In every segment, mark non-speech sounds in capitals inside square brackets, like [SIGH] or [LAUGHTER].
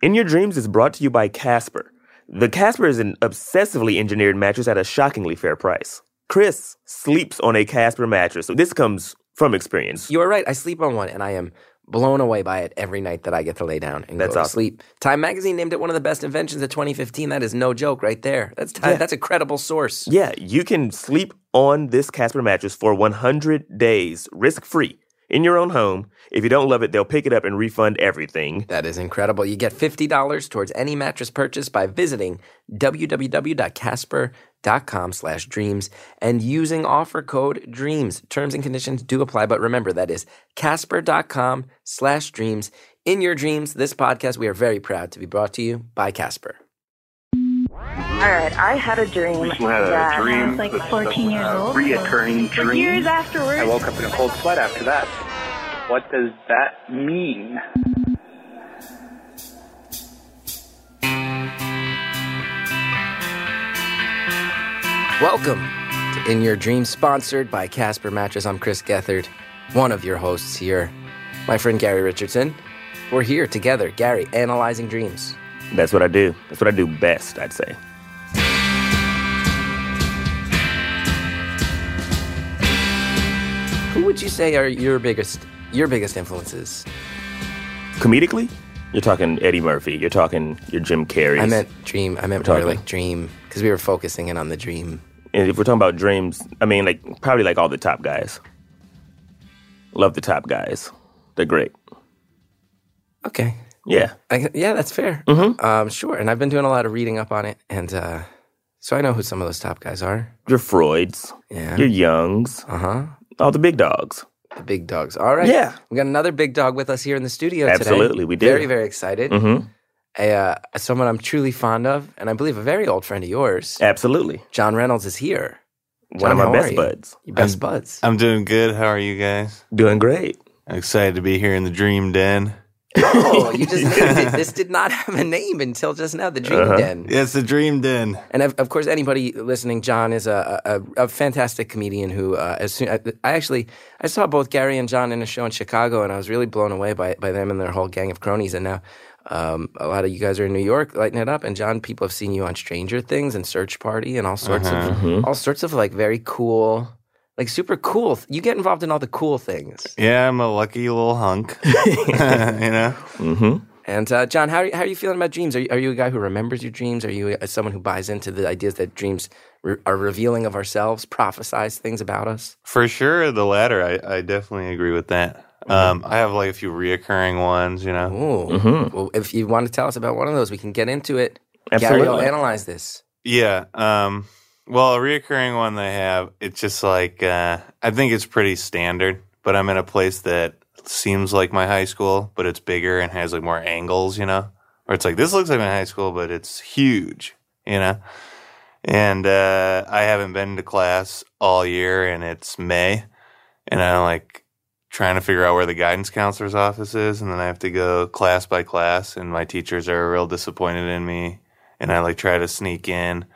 In Your Dreams is brought to you by Casper. The Casper is an obsessively engineered mattress at a shockingly fair price. Chris sleeps on a Casper mattress, so this comes from experience. You are right. I sleep on one, and I am blown away by it every night that I get to lay down and That's go to sleep. Time Magazine named it one of the best inventions of 2015. That is no joke, right there. That's time, that's a credible source. Yeah, you can sleep on this Casper mattress for 100 days, risk free, in your own home. If you don't love it, they'll pick it up and refund everything. That is incredible. You get $50 towards any mattress purchase by visiting www.casper.com slash dreams and using offer code DREAMS. Terms and conditions do apply, but remember that is casper.com slash dreams. In your dreams, this podcast, we are very proud to be brought to you by Casper. All right, I had a dream. You had a that- dream. I was like 14 years old. Reoccurring For dream. years afterwards. I woke up in a cold sweat after that. What does that mean? Welcome to In Your Dreams, sponsored by Casper Mattress. I'm Chris Gethard, one of your hosts here. My friend Gary Richardson. We're here together, Gary, analyzing dreams. That's what I do. That's what I do best, I'd say. Would you say are your biggest your biggest influences? Comedically, you're talking Eddie Murphy. You're talking your Jim Carrey. I meant dream. I meant more talking- like dream because we were focusing in on the dream. And if we're talking about dreams, I mean, like probably like all the top guys. Love the top guys. They're great. Okay. Yeah. I, yeah, that's fair. Mm-hmm. Um, sure. And I've been doing a lot of reading up on it, and uh, so I know who some of those top guys are. Your Freuds. Yeah. Your Jungs. Uh huh. All the big dogs. The big dogs. All right. Yeah. We got another big dog with us here in the studio today. Absolutely, we do. Very, very excited. Mm-hmm. A, uh, someone I'm truly fond of, and I believe a very old friend of yours. Absolutely. John Reynolds is here. One of my best you? buds. Your best buds. I'm doing good. How are you guys? Doing great. I'm excited to be here in the Dream Den. Oh, [LAUGHS] you just named it. This did not have a name until just now. The Dream Uh-huh. Den. Yes, the Dream Den. And of, of course, anybody listening, John is a, a, a fantastic comedian who, uh, as soon I, I actually I saw both Gary and John in a show in Chicago, and I was really blown away by by them and their whole gang of cronies. And now, um, a lot of you guys are in New York, lighting it up. And John, people have seen you on Stranger Things and Search Party and all sorts of all sorts of like very cool, like super cool. You get involved in all the cool things. Yeah, I'm a lucky little hunk. [LAUGHS] [LAUGHS] you know? Mm-hmm. And uh, John, how are, you, how are you feeling about dreams? Are you, are you a guy who remembers your dreams? Are you uh someone who buys into the ideas that dreams re- are revealing of ourselves, prophesize things about us? For sure, the latter. I, I definitely agree with that. Um, I have like a few reoccurring ones, you know? Ooh. Mm-hmm. Well, if you want to tell us about one of those, we can get into it. Gary, will Absolutely. analyze this. Yeah. Um, well, a reoccurring one they have, it's just like, uh, I think it's pretty standard, but I'm in a place that seems like my high school, but it's bigger and has like more angles, you know? Or it's like, this looks like my high school, but it's huge, you know? And uh, I haven't been to class all year and it's May. And I'm like trying to figure out where the guidance counselor's office is. And then I have to go class by class. And my teachers are real disappointed in me. And I like try to sneak in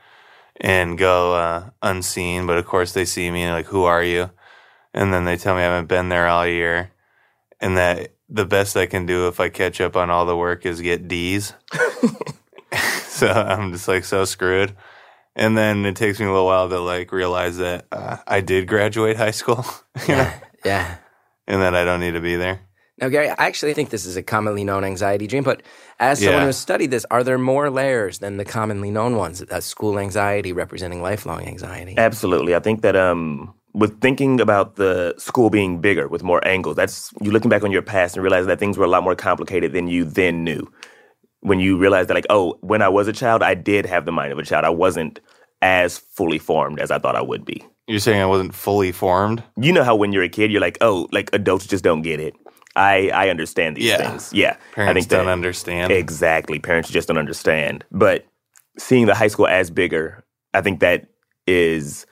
and go uh, unseen. But of course, they see me and like, who are you? And then they tell me I haven't been there all year. And that the best I can do if I catch up on all the work is get D's. [LAUGHS] so I'm just like so screwed. And then it takes me a little while to like realize that uh, I did graduate high school, [LAUGHS] know, Yeah. and that I don't need to be there. Now, Gary, I actually think this is a commonly known anxiety dream, but as someone Yeah. who has studied this, are there more layers than the commonly known ones? That school anxiety representing lifelong anxiety. Absolutely. I think that um, with thinking about the school being bigger with more angles, that's you looking back on your past and realize that things were a lot more complicated than you then knew. When you realize that, like, oh, when I was a child, I did have the mind of a child. I wasn't as fully formed as I thought I would be. You're saying I wasn't fully formed? You know how when you're a kid, you're like, oh, like adults just don't get it. I I understand these Yeah. things. Yeah, Parents I think don't that- understand. Exactly. Parents just don't understand. But seeing the high school as bigger, I think that is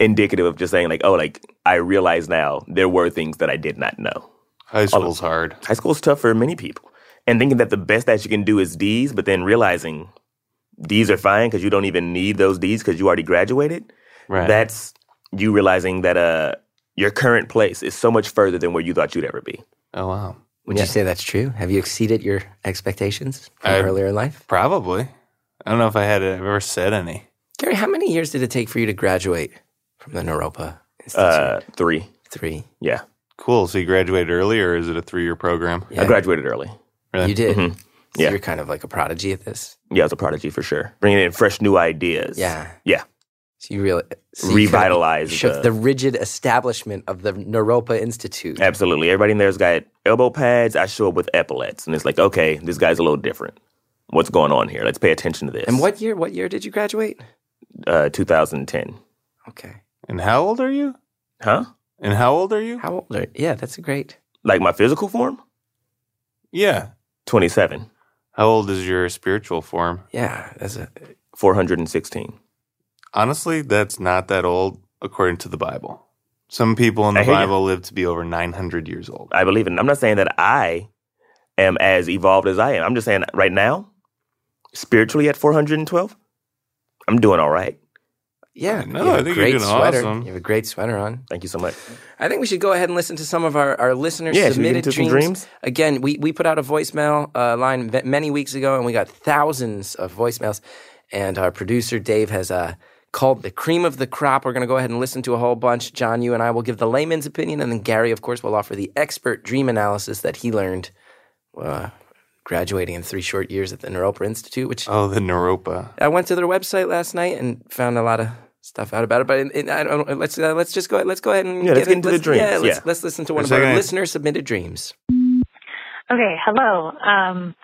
indicative of just saying like, oh, like I realize now there were things that I did not know. High school's hard. High school's tough for many people. And thinking that the best that you can do is D's, but then realizing D's are fine because you don't even need those D's because you already graduated. Right. That's you realizing that uh your current place is so much further than where you thought you'd ever be. Oh wow. Would Yeah. you say that's true? Have you exceeded your expectations from I- earlier in life? Probably. I don't know if I had ever said any. Gary, how many years did it take for you to graduate from the Naropa Institute? Uh, three. Three. Yeah. Cool. So you graduated early, or is it a three year program? Yeah. I graduated early. Really? You did. Mhm. So Yeah. you're kind of like a prodigy at this. Yeah, I was a prodigy for sure. Bringing in fresh new ideas. Yeah. Yeah. So you really so you Revitalize kinda the- the rigid establishment of the Naropa Institute. Absolutely. Everybody in there's got elbow pads. I show up with epaulets. And it's like, okay, this guy's a little different. What's going on here? Let's pay attention to this. And what year? What year did you graduate? Uh, 2010. Okay. And how old are you? Huh? And how old are you? How old are? Yeah, that's great. Like my physical form? Yeah. 27. How old is your spiritual form? Yeah, that's a. 416. Honestly, that's not that old according to the Bible. Some people in the I hear you. Bible live to be over 900 years old. I believe in. I'm not saying that I am as evolved as I am. I'm just saying right now, spiritually at 412, I'm doing all right. Yeah, No, you have I a think you're great doing sweater. awesome. You have a great sweater on. Thank you so much. I think we should go ahead and listen to some of our, our listeners Yeah, should we get submitted into some dreams. dreams? Again, we, we put out a voicemail uh, line v- many weeks ago, and we got thousands of voicemails. And our producer Dave has uh, called the cream of the crop. We're going to go ahead and listen to a whole bunch. John, you and I will give the layman's opinion, and then Gary, of course, will offer the expert dream analysis that he learned uh, graduating in three short years at the Naropa Institute. Which Oh, the Naropa. I went to their website last night and found a lot of stuff out about it. But in, in, I don't. Let's uh, let's just go. Let's go ahead and Yeah, let's get into the dreams. Yeah, let's, Yeah. let's listen to one a of our second. listener submitted dreams. Okay, hello. Um,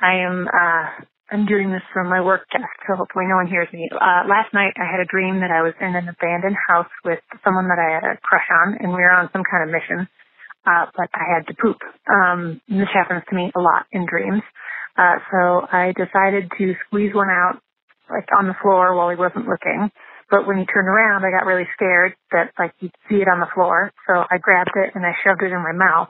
I am uh, I'm doing this from my work desk, so hopefully no one hears me. Uh, last night I had a dream that I was in an abandoned house with someone that I had a crush on, and we were on some kind of mission. Uh, but I had to poop. Um, this happens to me a lot in dreams. Uh, so I decided to squeeze one out, like on the floor while he wasn't looking. But when he turned around, I got really scared that like he'd see it on the floor. So I grabbed it and I shoved it in my mouth.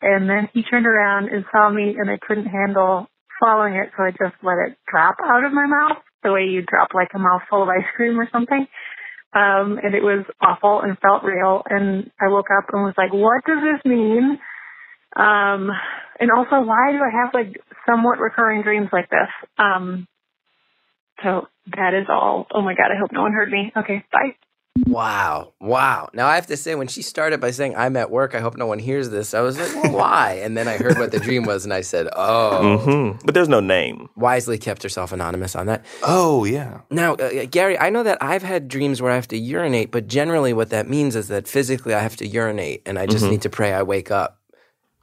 And then he turned around and saw me and I couldn't handle swallowing it, so I just let it drop out of my mouth the way you drop like a mouthful of ice cream or something. Um, and it was awful and felt real. And I woke up and was like, what does this mean? Um, and also, why do I have like somewhat recurring dreams like this? Um, so that is all. Oh my God, I hope no one heard me. Okay, bye. Wow, wow. Now I have to say, when she started by saying, "I'm at work," I hope no one hears this. I was like, well, "Why?" And then I heard what the dream was, and I said, "Oh." hmm But there's no name. Wisely kept herself anonymous on that. Oh, yeah. Now, uh, Gary, I know that I've had dreams where I have to urinate, but generally, what that means is that physically I have to urinate, and I just need to pray I wake up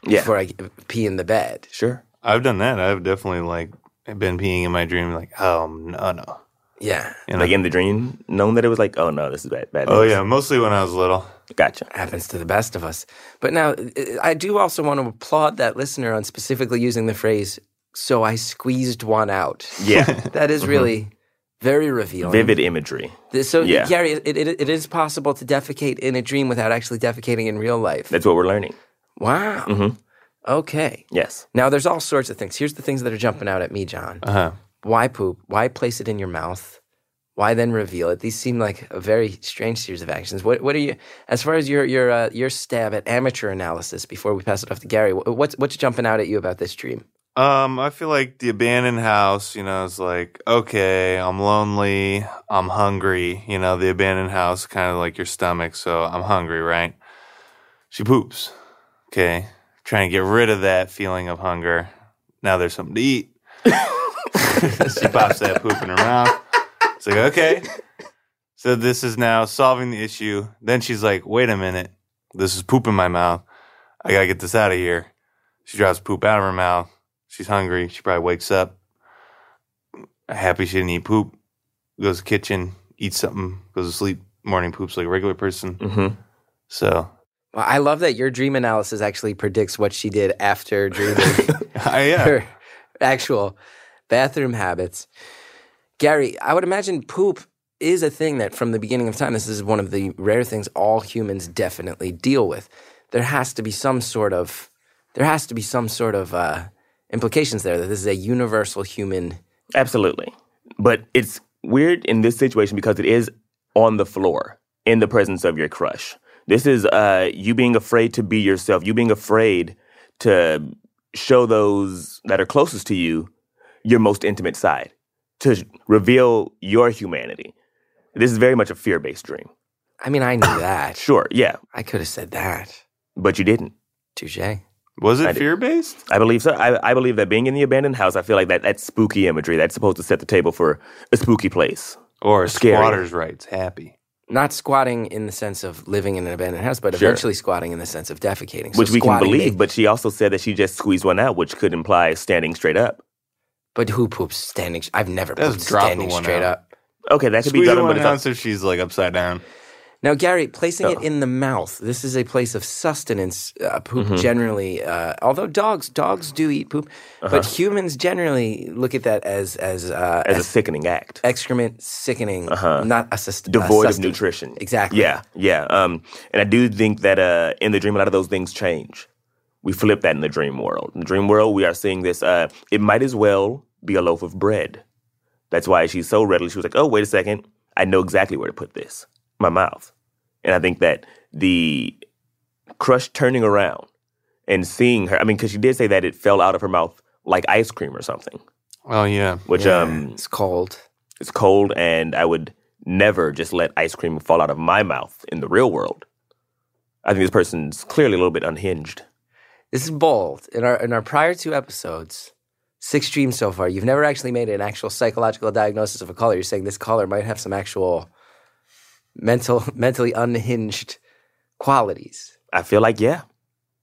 Yeah. before I pee in the bed. Sure. I've done that. I've definitely like been peeing in my dream, like, oh, no, no. Yeah, You know? Like in the dream, knowing that it was like, oh no, this is bad. bad oh, news. yeah. Mostly when I was little. Gotcha. happens to the best of us. But now, I do also want to applaud that listener on specifically using the phrase "so I squeezed one out." Yeah. [LAUGHS] That is really very revealing. Vivid imagery. So, Yeah. Gary, it, it, it is possible to defecate in a dream without actually defecating in real life. That's what we're learning. wow. Mhm. Okay. Yes. Now, there's all sorts of things. Here's the things that are jumping out at me, John. Uh huh. Why poop? Why place it in your mouth? Why then reveal it? These seem like a very strange series of actions. What, what are you, as far as your your uh, your stab at amateur analysis? Before we pass it off to Gary, what's what's jumping out at you about this dream? Um, I feel like the abandoned house, you know, is like, okay, I'm lonely, I'm hungry, you know, the abandoned house, kind of like your stomach, so I'm hungry, right? She poops. Okay. Trying to get rid of that feeling of hunger. Now there's something to eat. [COUGHS] [LAUGHS] she pops that poop in her mouth. It's like, okay. So this is now solving the issue. Then she's like, wait a minute. This is poop in my mouth. I gotta get this out of here. She drops poop out of her mouth. She's hungry. She probably wakes up. Happy she didn't eat poop. Goes to the kitchen, eats something, goes to sleep. Morning poops like a regular person. hmm So, Well, I love that your dream analysis actually predicts what she did after dreaming. I, [LAUGHS] yeah. her actual bathroom habits. Gary, I would imagine poop is a thing that from the beginning of time, this is one of the rare things all humans definitely deal with. There has to be some sort of, there has to be some sort of uh, implications there that this is a universal human. Absolutely. But it's weird in this situation because it is on the floor in the presence of your crush. This is uh, you being afraid to be yourself, you being afraid to show those that are closest to you your most intimate side, to reveal your humanity. This is very much a fear based dream. I mean, I knew [COUGHS] that. Sure, yeah, I could have said that. but you didn't. Touche. Was it fear based? I believe so. I, I believe that being in the abandoned house, I feel like that that's spooky imagery. That's supposed to set the table for a spooky place. Or Scary. squatters' rights? Happy. Not squatting in the sense of living in an abandoned house, but Sure. eventually squatting in the sense of defecating. So which we can squatting believe, may- but she also said that she just squeezed one out, which could imply standing straight up. But who poops standing? I've never pooped standing one straight out. up. Okay, that could be Squeeze done, but one it's ounce if she's like upside down. Now, Gary, placing it in the mouth. This is a place of sustenance. Uh, poop Mm-hmm. generally, uh, although dogs dogs do eat poop, but humans generally look at that as as uh, Uh-huh. as a sickening act, excrement, sickening, Uh-huh. not a sust- devoid a of susten- nutrition. Exactly. Yeah, yeah. Um, and I do think that uh, in the dream, a lot of those things change. We flip that in the dream world. In the dream world, we are seeing this. Uh, it might as well be a loaf of bread. That's why she's so readily. She was like, "Oh, wait a second. I know exactly where to put this. My mouth." And I think that the crush turning around and seeing her. I mean, because she did say that it fell out of her mouth like ice cream or something, Oh yeah. which Yeah, um it's cold. it's cold, and I would never just let ice cream fall out of my mouth in the real world. I think this person's clearly a little bit unhinged. This is bold. In our in our prior two episodes, six dreams so far, you've never actually made an actual psychological diagnosis of a caller. You're saying this caller might have some actual mental [LAUGHS] mentally unhinged qualities. I feel like, yeah,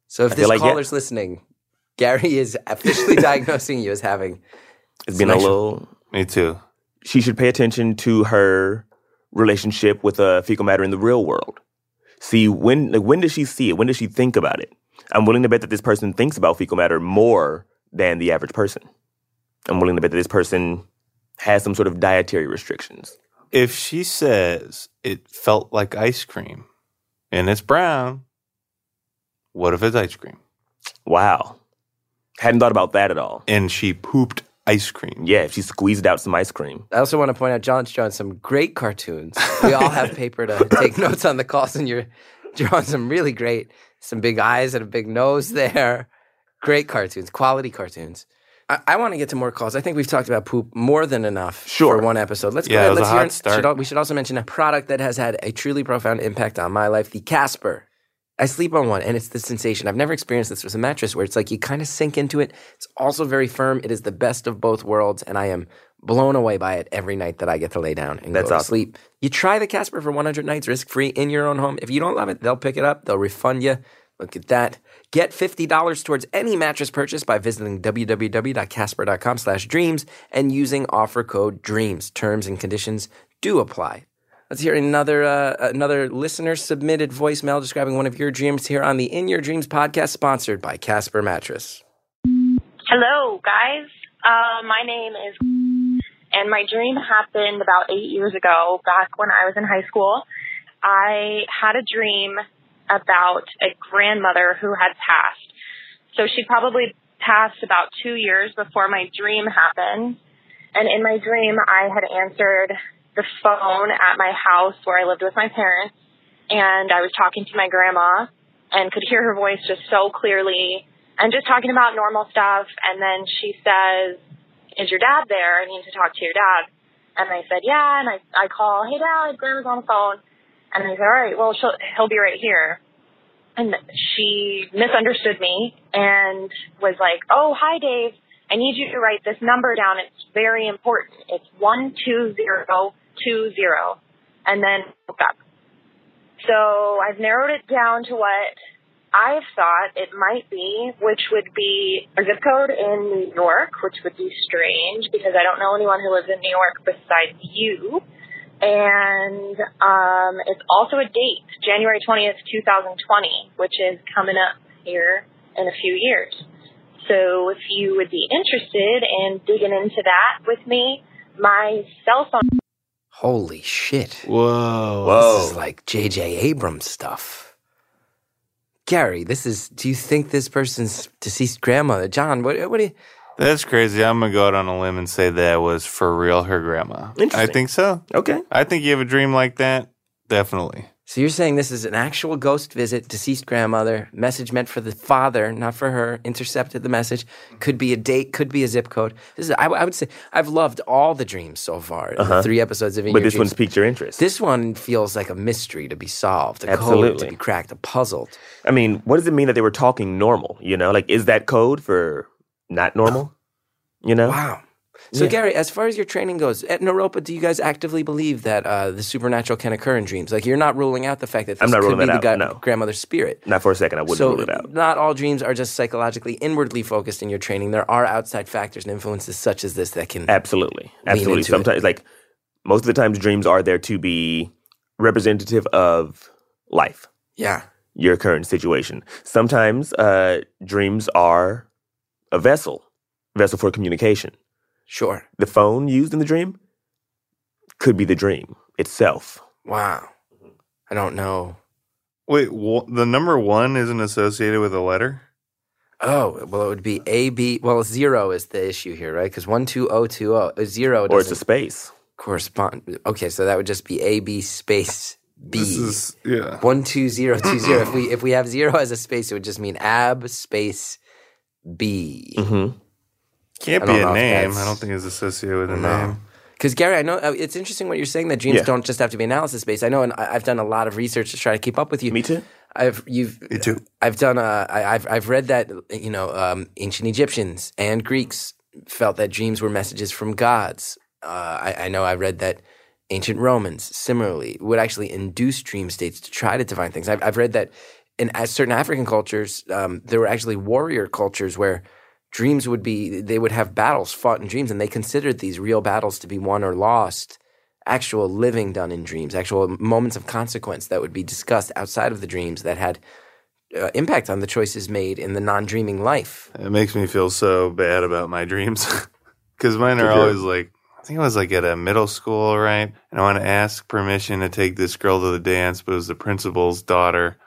So if I this feel like, yeah. caller's listening, Gary is officially [LAUGHS] diagnosing you as having it's been a Some little. Me too. She should pay attention to her relationship with uh, fecal matter in the real world. See when, like, when does she see it? When does she think about it? I'm willing to bet that this person thinks about fecal matter more than the average person. I'm willing to bet that this person has some sort of dietary restrictions. If she says it felt like ice cream and it's brown, what if it's ice cream? Wow, hadn't thought about that at all. And she pooped ice cream. Yeah, if she squeezed out some ice cream. I also want to point out John's drawn some great cartoons. We all have [LAUGHS] paper to take notes on the calls, and you're [LAUGHS] drawing some really great, some big eyes and a big nose mm-hmm. there. Great cartoons, quality cartoons. I, I want to get to more calls. I think we've talked about poop more than enough Sure. for one episode. Let's Yeah, go ahead. was Let's hear start. Should we should also mention a product that has had a truly profound impact on my life, the Casper. I sleep on one, and it's the sensation. I've never experienced this with a mattress where it's like you kind of sink into it. It's also very firm. It is the best of both worlds, and I am blown away by it every night that I get to lay down and That's go to sleep. You try the Casper for 100 nights risk free in your own home. If you don't love it, they'll pick it up. They'll refund you. Look at that. Get $50 towards any mattress purchase by visiting www.casper.com slash dreams and using offer code DREAMS. Terms and conditions do apply. Let's hear another uh, another listener submitted voicemail describing one of your dreams here on the In Your Dreams podcast, sponsored by Casper Mattress. Hello, guys. Uh, my name is, and my dream happened about eight years ago, back when I was in high school. I had a dream about a grandmother who had passed. So she probably passed about two years before my dream happened. And in my dream, I had answered the phone at my house where I lived with my parents. And I was talking to my grandma and could hear her voice just so clearly and just talking about normal stuff. And then she says, Is your dad there? I need to talk to your dad. And I said, Yeah. And I, I call, Hey, dad, grandma's on the phone. And I said, All right, well, she'll, he'll be right here. And she misunderstood me and was like, Oh, hi, Dave. I need you to write this number down. It's very important. It's 12020. And then woke up. So I've narrowed it down to what I've thought it might be, which would be a zip code in New York, which would be strange because I don't know anyone who lives in New York besides you. And um, it's also a date, January 20th, 2020, which is coming up here in a few years. So if you would be interested in digging into that with me, my cell phone Holy shit. Whoa. Whoa. This is like J.J. Abrams stuff. Gary, this is. Do you think this person's deceased grandmother? John, what, what do you. That's crazy. I'm gonna go out on a limb and say that was for real her grandma. Interesting. I think so. Okay. I think you have a dream like that. Definitely. So you're saying this is an actual ghost visit, deceased grandmother, message meant for the father, not for her, intercepted the message. Could be a date, could be a zip code. This is, I, I would say, I've loved all the dreams so far. The three episodes of In Uh-huh. But Your this Dreams. one's piqued your interest. This one feels like a mystery to be solved, a code to be cracked, a puzzle. I mean, what does it mean that they were talking normal? You know, like is that code for not normal? You know, Wow. So Yeah. Gary, as far as your training goes, at Naropa, do you guys actively believe that uh, the supernatural can occur in dreams? Like you're not ruling out the fact that this I'm not could be the out, gu- no. grandmother's spirit. not for a second. I wouldn't so rule it out. not all dreams are just psychologically inwardly focused in your training. There are outside factors and influences such as this that can Absolutely, absolutely. into it. Sometimes, like most of the times, dreams are there to be representative of life, yeah. your current situation. Sometimes uh, dreams are a vessel, vessel for communication. Sure. The phone used in the dream could be the dream itself. Wow. I don't know. Wait, wha- the number one isn't associated with a letter? Oh, well, it would be A, B. Well, zero is the issue here, right? Because 12020, uh, zero Or it's a doesn't space. correspond. Okay, so that would just be A, B space B. This is yeah. One two zero two zero. if we [CLEARS THROAT] if we have zero as a space, it would just mean ab space B. hmm Can't be a name. I don't think it's associated with a No. name. Because Gary, I know uh, it's interesting what you're saying that dreams Yeah. don't just have to be analysis based. I know, and I- I've done a lot of research to try to keep up with you. Me too. I've you've Me too. I've done uh, I, I've I've read that you know um, ancient Egyptians and Greeks felt that dreams were messages from gods. Uh, I, I know I read that ancient Romans similarly would actually induce dream states to try to divine things. I've, I've read that in certain African cultures um, there were actually warrior cultures where dreams would be they would have battles fought in dreams and they considered these real battles to be won or lost actual living done in dreams actual moments of consequence that would be discussed outside of the dreams that had uh, impact on the choices made in the non-dreaming life It makes me feel so bad about my dreams [LAUGHS] because mine are Sure. always like I think it was like at a middle school, right? And I want to ask permission to take this girl to the dance, but it was the principal's daughter,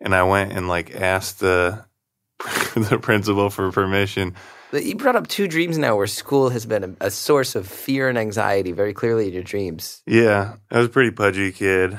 and I went and like asked the [LAUGHS] the principal for permission. You brought up two dreams now where school has been a, a source of fear and anxiety very clearly in your dreams Yeah, I was a pretty pudgy kid.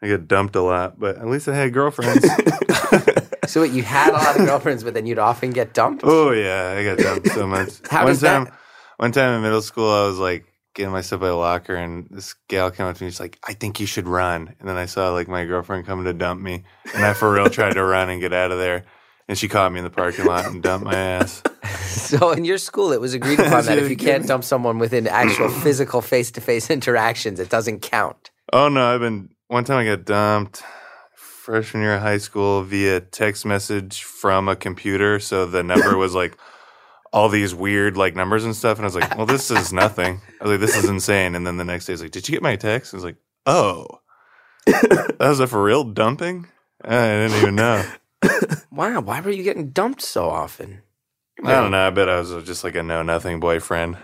I got dumped a lot, but at least I had girlfriends. [LAUGHS] so what, you had a lot of [LAUGHS] girlfriends but then you'd often get dumped oh yeah, I got dumped so much. How one does that- time, one time in middle school, I was like getting myself by a locker, and this gal came up to me. She's like, "I think you should run." And then I saw like my girlfriend coming to dump me, and I for real tried to run and get out of there. And she caught me in the parking lot and dumped my ass. [LAUGHS] So in your school, it was agreed upon that if you can't dump someone within actual [CLEARS THROAT] physical face-to-face interactions, it doesn't count. Oh no, I've been one time I got dumped freshman year of high school via text message from a computer. So the number was like all these weird like numbers and stuff. And I was like, well, this is nothing. I was like, this is insane. And then the next day, it's like, did you get my text? I was like, oh, [LAUGHS] that was a for real dumping? I didn't even know. Wow, why were you getting dumped so often? I don't know. I bet I was just like a know nothing boyfriend.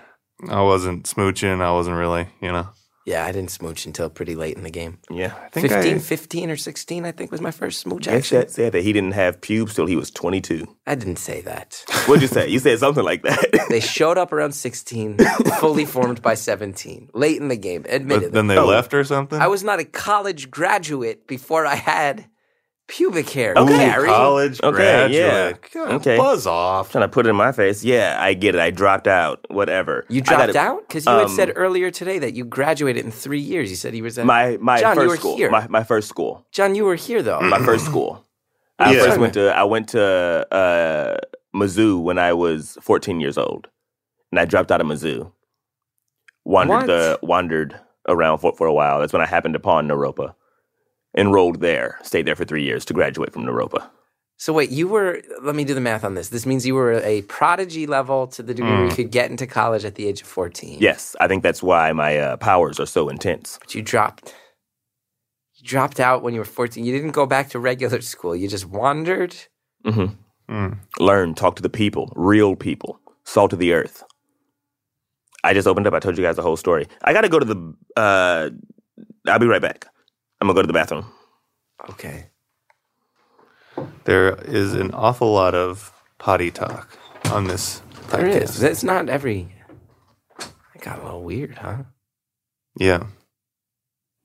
I wasn't smooching. I wasn't really, you know. Yeah, I didn't smooch until pretty late in the game. Yeah. I think 15, I, 15 or 16, I think was my first smooch Yes, action. that said that he didn't have pubes till he was 22. I didn't say that. What'd you say? You said something like that. [LAUGHS] They showed up around 16, fully formed by 17, late in the game, admittedly. but then they Oh. left or something. I was not a college graduate before I had pubic hair. Okay, Gary. college Okay, graduate. yeah. God, Okay. Buzz off. Trying to put it in my face. Yeah, I get it. I dropped out. Whatever. You dropped gotta- out? Because you had um, said earlier today that you graduated in three years. You said he was at My my John, you first were school. here. My my first school. John, you were here though. My first school. [CLEARS THROAT] I Yeah. first went to I went to uh, Mizzou when I was 14 years old, and I dropped out of Mizzou. Wandered What? the wandered around for for a while. That's when I happened upon Naropa. Enrolled there, stayed there for three years to graduate from Naropa. So wait, you were. Let me do the math on this. This means you were a prodigy level to the degree where you could get into college at the age of fourteen. Yes, I think that's why my uh, powers are so intense. but you dropped. You dropped out when you were fourteen. You didn't go back to regular school. You just wandered. hmm Mm. Learn, talk to the people, real people, salt of the earth. I just opened up. I told you guys the whole story. I got to go to the. Uh, I'll be right back. I'm gonna go to the bathroom. Okay. There is an awful lot of potty talk on this There podcast. is. It's not every. It got a little weird, huh? Yeah.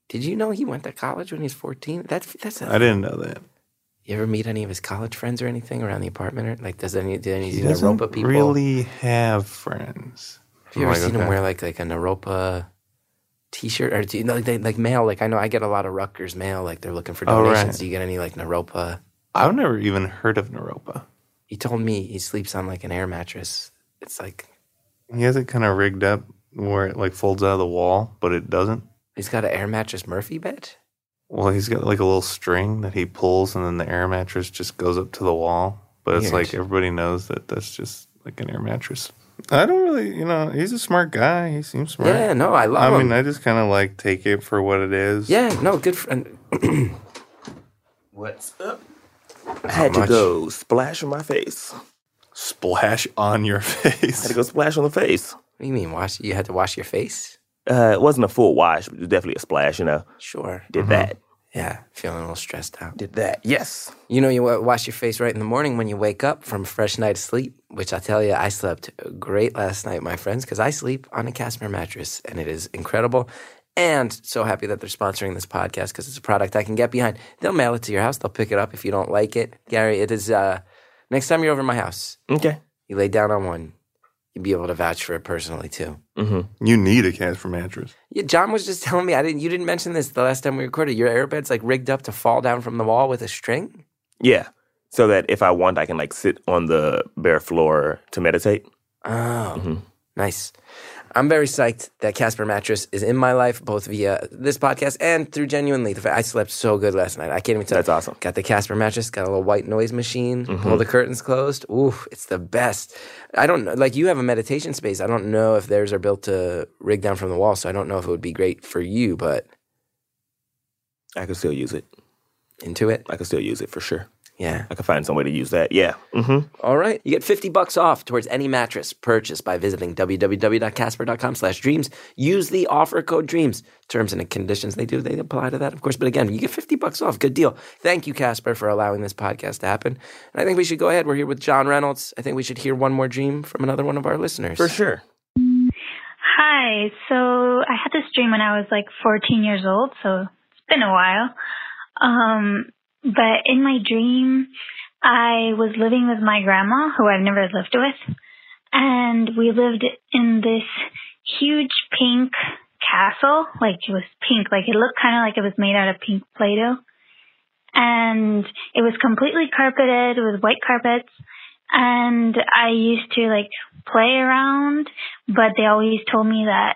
Did you know he went to college when he was 14? That's that's. A, I didn't know that. You ever meet any of his college friends or anything around the apartment? Or like, does any did any He of these doesn't Naropa people? really have friends. have you ever I'm like, seen him okay. wear like like a Naropa T-shirt or do you know like, they, like mail? Like I know I get a lot of Rutgers mail. Like they're looking for Oh, donations. right. Do you get any like Naropa? I've never even heard of Naropa. He told me he sleeps on like an air mattress. It's like He has it kind of rigged up where it like folds out of the wall, but it doesn't. he's got an air mattress Murphy bed. Well, he's got like a little string that he pulls, and then the air mattress just goes up to the wall. But it's like everybody knows that that's just like an air mattress. I don't really, you know, he's a smart guy. He seems smart. Yeah, no, I love I him. mean, I just kind of like take it for what it is. yeah, no, good friend. [CLEARS THROAT] What's up? I had to much? go splash on my face. Splash on your [LAUGHS] face. I had face. to go splash on the face. What do you mean? Wash? You had to wash your face? Uh, it wasn't a full wash, but it was definitely a splash. You know, Sure. did that, Yeah, feeling a little stressed out. did that. Yes. You know, you wash your face right in the morning when you wake up from a fresh night of sleep, which I tell you, I slept great last night, my friends, because I sleep on a Casper mattress and it is incredible. And so happy that they're sponsoring this podcast because it's a product I can get behind. They'll mail it to your house. They'll pick it up if you don't like it. Gary, it is, uh, next time you're over my house, Okay. you lay down on one, be able to vouch for it personally too. Mm-hmm. You need a Casper mattress. Yeah, John was just telling me I didn't. You didn't mention this the last time we recorded. Your airbed's like rigged up to fall down from the wall with a string. Yeah. So that if I want, I can like sit on the bare floor to meditate. Oh, nice. I'm very psyched that Casper Mattress is in my life, both via this podcast and through genuinely. The fact I slept so good last night. I can't even tell. That's awesome. Got the Casper mattress, got a little white noise machine, mm-hmm. pull the curtains closed. Ooh, it's the best. I don't know. Like you have a meditation space. I don't know if theirs are built to rig down from the wall, so I don't know if it would be great for you, but I could still use it. into it. I could still use it for sure. Yeah. I could find some way to use that. Yeah. Mm-hmm. All right. You get 50 bucks off towards any mattress purchased by visiting www.casper.com slash dreams. Use the offer code dreams. Terms and conditions they do, they apply to that, of course. But again, you get 50 bucks off. Good deal. Thank you, Casper, for allowing this podcast to happen. And I think we should go ahead. We're here with John Reynolds. I think we should hear one more dream from another one of our listeners. For sure. Hi. So I had this dream when I was like 14 years old, so it's been a while. Um, but in my dream, I was living with my grandma, who I've never lived with, and we lived in this huge pink castle. Like it was pink, like it looked kind of like it was made out of pink Play-Doh. And it was completely carpeted with white carpets and I used to like play around, but they always told me that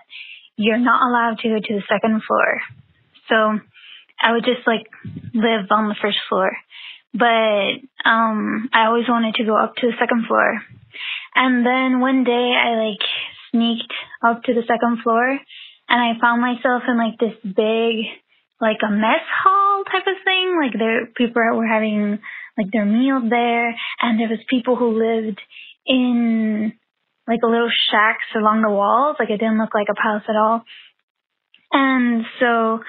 you're not allowed to go to the second floor. So I would just like live on the first floor. But um I always wanted to go up to the second floor. And then one day I like sneaked up to the second floor and I found myself in like this big like a mess hall type of thing. Like there people were having like their meals there and there was people who lived in like little shacks along the walls. Like it didn't look like a palace at all. And so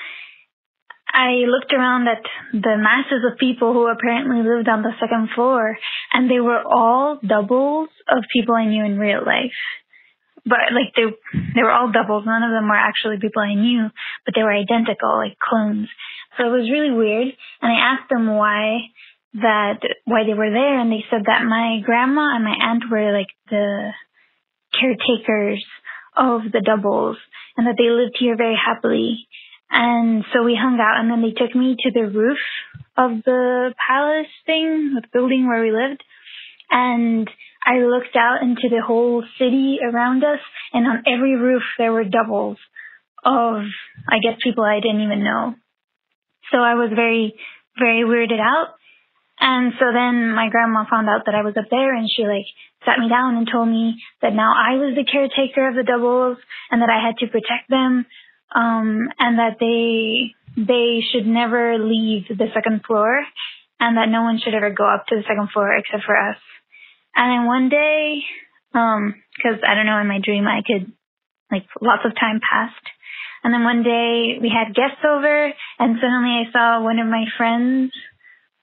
I looked around at the masses of people who apparently lived on the second floor and they were all doubles of people I knew in real life. But like they they were all doubles. None of them were actually people I knew, but they were identical, like clones. So it was really weird. And I asked them why that why they were there and they said that my grandma and my aunt were like the caretakers of the doubles and that they lived here very happily. And so we hung out and then they took me to the roof of the palace thing, the building where we lived. And I looked out into the whole city around us and on every roof there were doubles of, I guess, people I didn't even know. So I was very, very weirded out. And so then my grandma found out that I was up there and she like sat me down and told me that now I was the caretaker of the doubles and that I had to protect them. Um, and that they, they should never leave the second floor and that no one should ever go up to the second floor except for us. And then one day, um, cause I don't know, in my dream I could, like lots of time passed. And then one day we had guests over and suddenly I saw one of my friends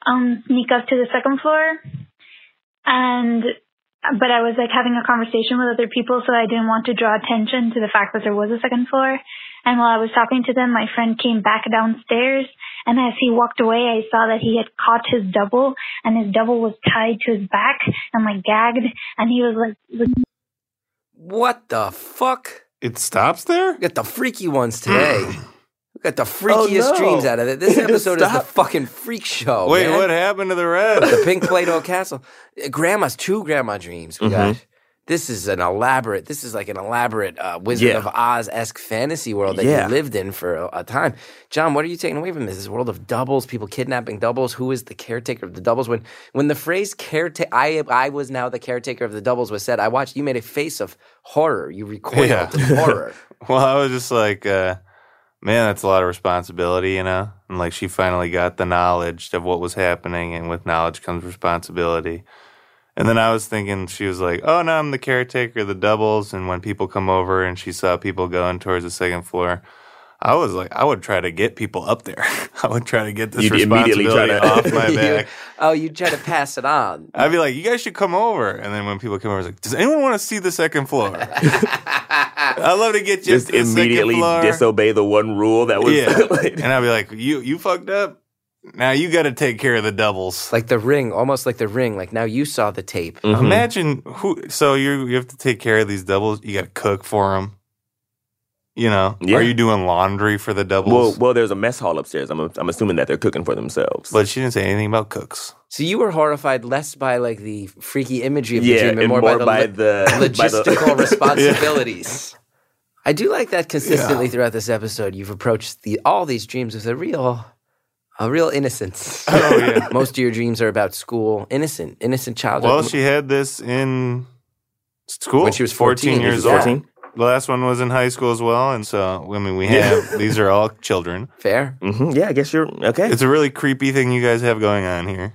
um sneak up to the second floor and but I was like having a conversation with other people so I didn't want to draw attention to the fact that there was a second floor And while I was talking to them, my friend came back downstairs. And as he walked away, I saw that he had caught his double and his double was tied to his back and like gagged. And he was like, What the fuck? It stops there? We got the freaky ones today. we got the freakiest Oh, no. dreams out of it. This episode is the fucking freak show. Wait, man. what happened to the rest? the pink Play-Doh castle. Uh, Grandma's two grandma dreams. We got. This is an elaborate. This is like an elaborate uh, Wizard Yeah. of Oz esque fantasy world that Yeah. you lived in for a, a time. John, what are you taking away from this? This world of doubles, people kidnapping doubles. Who is the caretaker of the doubles? When when the phrase caretaker, I I was now the caretaker of the doubles was said. I watched. You made a face of horror. You recoiled Yeah. in horror. [LAUGHS] Well, I was just like, uh, man, that's a lot of responsibility, you know? And like, she finally got the knowledge of what was happening, and with knowledge comes responsibility. And then I was thinking, she was like, oh, no, I'm the caretaker of the doubles. And when people come over and she saw people going towards the second floor, I was like, I would try to get people up there. [LAUGHS] I would try to get this You'd immediately try responsibility to- off my [LAUGHS] [LAUGHS] You- back. oh, you'd try to pass it on. I'd be like, you guys should come over. And then when people come over, it's like, does anyone want to see the second floor? I'd love to get you Just to the immediately second floor. disobey the one rule that was. Yeah. and I'd be like, you you fucked up. Now you got to take care of the doubles. Like the ring, almost like the ring. Like now you saw the tape. Mhm. Imagine who. So you you have to take care of these doubles. You got to cook for them. You know, Yeah. are you doing laundry for the Well, doubles? well, there's a mess hall upstairs. I'm, I'm assuming that they're cooking for themselves. but she didn't say anything about cooks. So you were horrified less by like the freaky imagery of the yeah, dream and and more, more, by by the, the, li- by the- logistical [LAUGHS] responsibilities. I do like that consistently throughout this episode. You've approached the all these dreams with a real, a real innocence. [LAUGHS] Oh yeah. [LAUGHS] Most of your dreams are about school, innocent, innocent childhood. well, she had this in school When she was 14, years yeah. old. 14? The last one was in high school as well, and so I mean, we have these are all children. [LAUGHS] Fair. hmm Yeah, I guess you're okay. It's a really creepy thing you guys have going on here.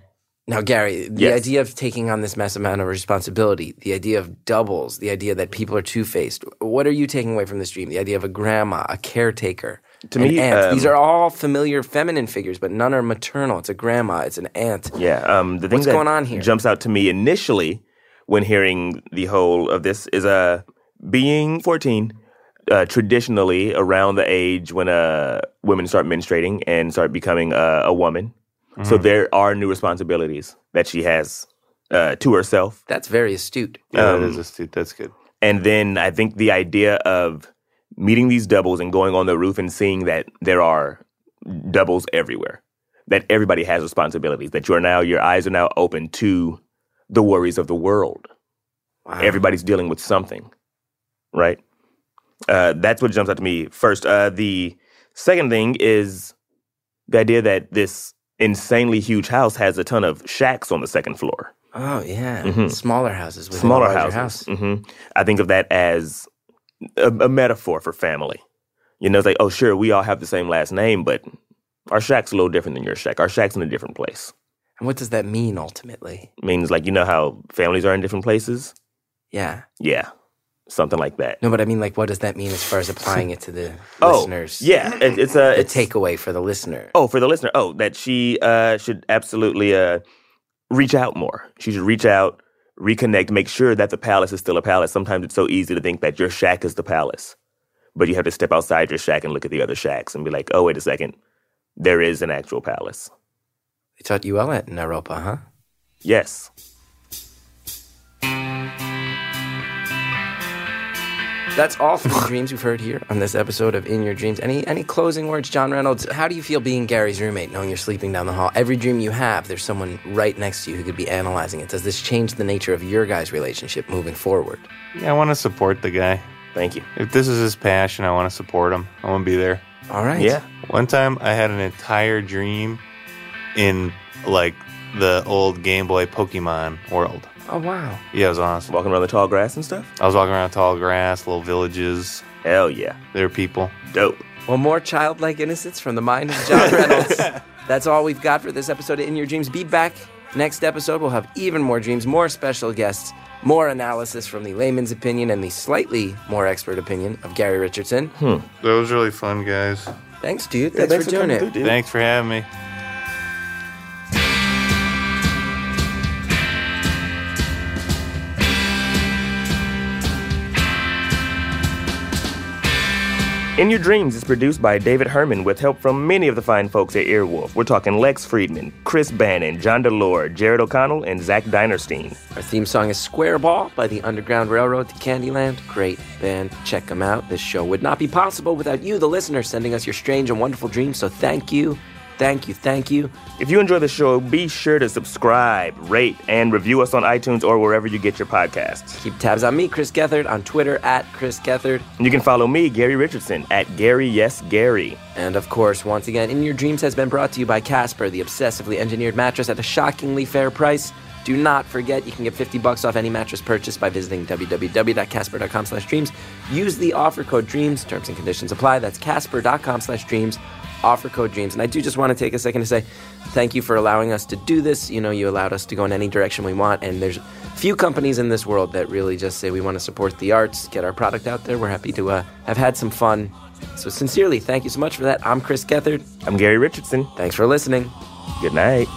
Now, Gary, the Yes. idea of taking on this massive amount of responsibility, the idea of doubles, the idea that people are two faced. What are you taking away from this dream? The idea of a grandma, a caretaker, To an me, aunt. um, These are all familiar feminine figures, but none are maternal. It's a grandma, it's an aunt. Yeah. Um, the thing What's that going on here? jumps out to me initially when hearing the whole of this is uh, being 14, uh, traditionally around the age when uh, women start menstruating and start becoming uh, a woman. So Mm-hmm. there are new responsibilities that she has uh, to herself. That's very astute. Yeah, Um, that is astute. That's good. And then I think the idea of meeting these doubles and going on the roof and seeing that there are doubles everywhere, that everybody has responsibilities, that you are now, your eyes are now open to the worries of the world. Wow. Everybody's dealing with something, right? Uh, that's what jumps out to me first. Uh, the second thing is the idea that this insanely huge house has a ton of shacks on the second floor oh, yeah. Mhm. Smaller houses smaller houses. house. hmm I think of that as a, a metaphor for family. You know, it's like, oh, sure, we all have the same last name, but our shack's a little different than your shack. Our shack's in a different place. And what does that mean ultimately? It means like you know how families are in different places. Yeah. Yeah, something like that. No, but I mean, like, what does that mean as far as applying it to the [LAUGHS] Oh, listeners? yeah, it, it's a it's, takeaway for the listener. Oh, for the listener. Oh, that she uh, should absolutely uh, reach out more. She should reach out, reconnect, make sure that the palace is still a palace. Sometimes it's so easy to think that your shack is the palace, but you have to step outside your shack and look at the other shacks and be like, oh, wait a second, there is an actual palace. They taught you well at Naropa, huh? Yes. That's all from the dreams we've heard here on this episode of In Your Dreams. Any any closing words, John Reynolds? How do you feel being Gary's roommate, knowing you're sleeping down the hall? Every dream you have, there's someone right next to you who could be analyzing it. Does this change the nature of your guys' relationship moving forward? Yeah, I want to support the guy. Thank you. If this is his passion, I want to support him. I want to be there. All right. Yeah. One time I had an entire dream in like the old Game Boy Pokemon world. Oh wow. Yeah, it was awesome. Walking around the tall grass and stuff. I was walking around tall grass, little villages. Hell yeah. There were people. Dope. Well, more childlike innocence from the mind of John [LAUGHS] Reynolds. That's all we've got for this episode of In Your Dreams. Be back next episode. We'll have even more dreams, more special guests, more analysis from the layman's opinion and the slightly more expert opinion of Gary Richardson. Hmm. That was really fun, guys. Thanks, dude. Yeah, Thanks, for doing it. through. Thanks for having me. In Your Dreams is produced by David Herman with help from many of the fine folks at Earwolf. We're talking Lex Friedman, Chris Bannon, John DeLore, Jared O'Connell, and Zach Dinerstein. Our theme song is Square Ball by the Underground Railroad to Candyland. Great band. Check them out. This show would not be possible without you, the listener, sending us your strange and wonderful dreams. So thank you. Thank you, thank you. If you enjoy the show, be sure to subscribe, rate, and review us on iTunes or wherever you get your podcasts. Keep tabs on me, Chris Gethard, on Twitter at Chris Gethard. And you can follow me, Gary Richardson, at Gary Yes Gary. And of course, once again, In Your Dreams has been brought to you by Casper, the obsessively engineered mattress at a shockingly fair price. Do not forget you can get 50 bucks off any mattress purchase by visiting www.casper.com slash dreams. Use the offer code DREAMS. Terms and conditions apply. That's casper.com slash dreams. Offer code DREAMS. And I do just want to take a second to say thank you for allowing us to do this. You know, you allowed us to go in any direction we want. And there's few companies in this world that really just say we want to support the arts, get our product out there. We're happy to uh, have had some fun. So sincerely, thank you so much for that. I'm Chris Gethard. I'm Gary Richardson. Thanks for listening. Good night.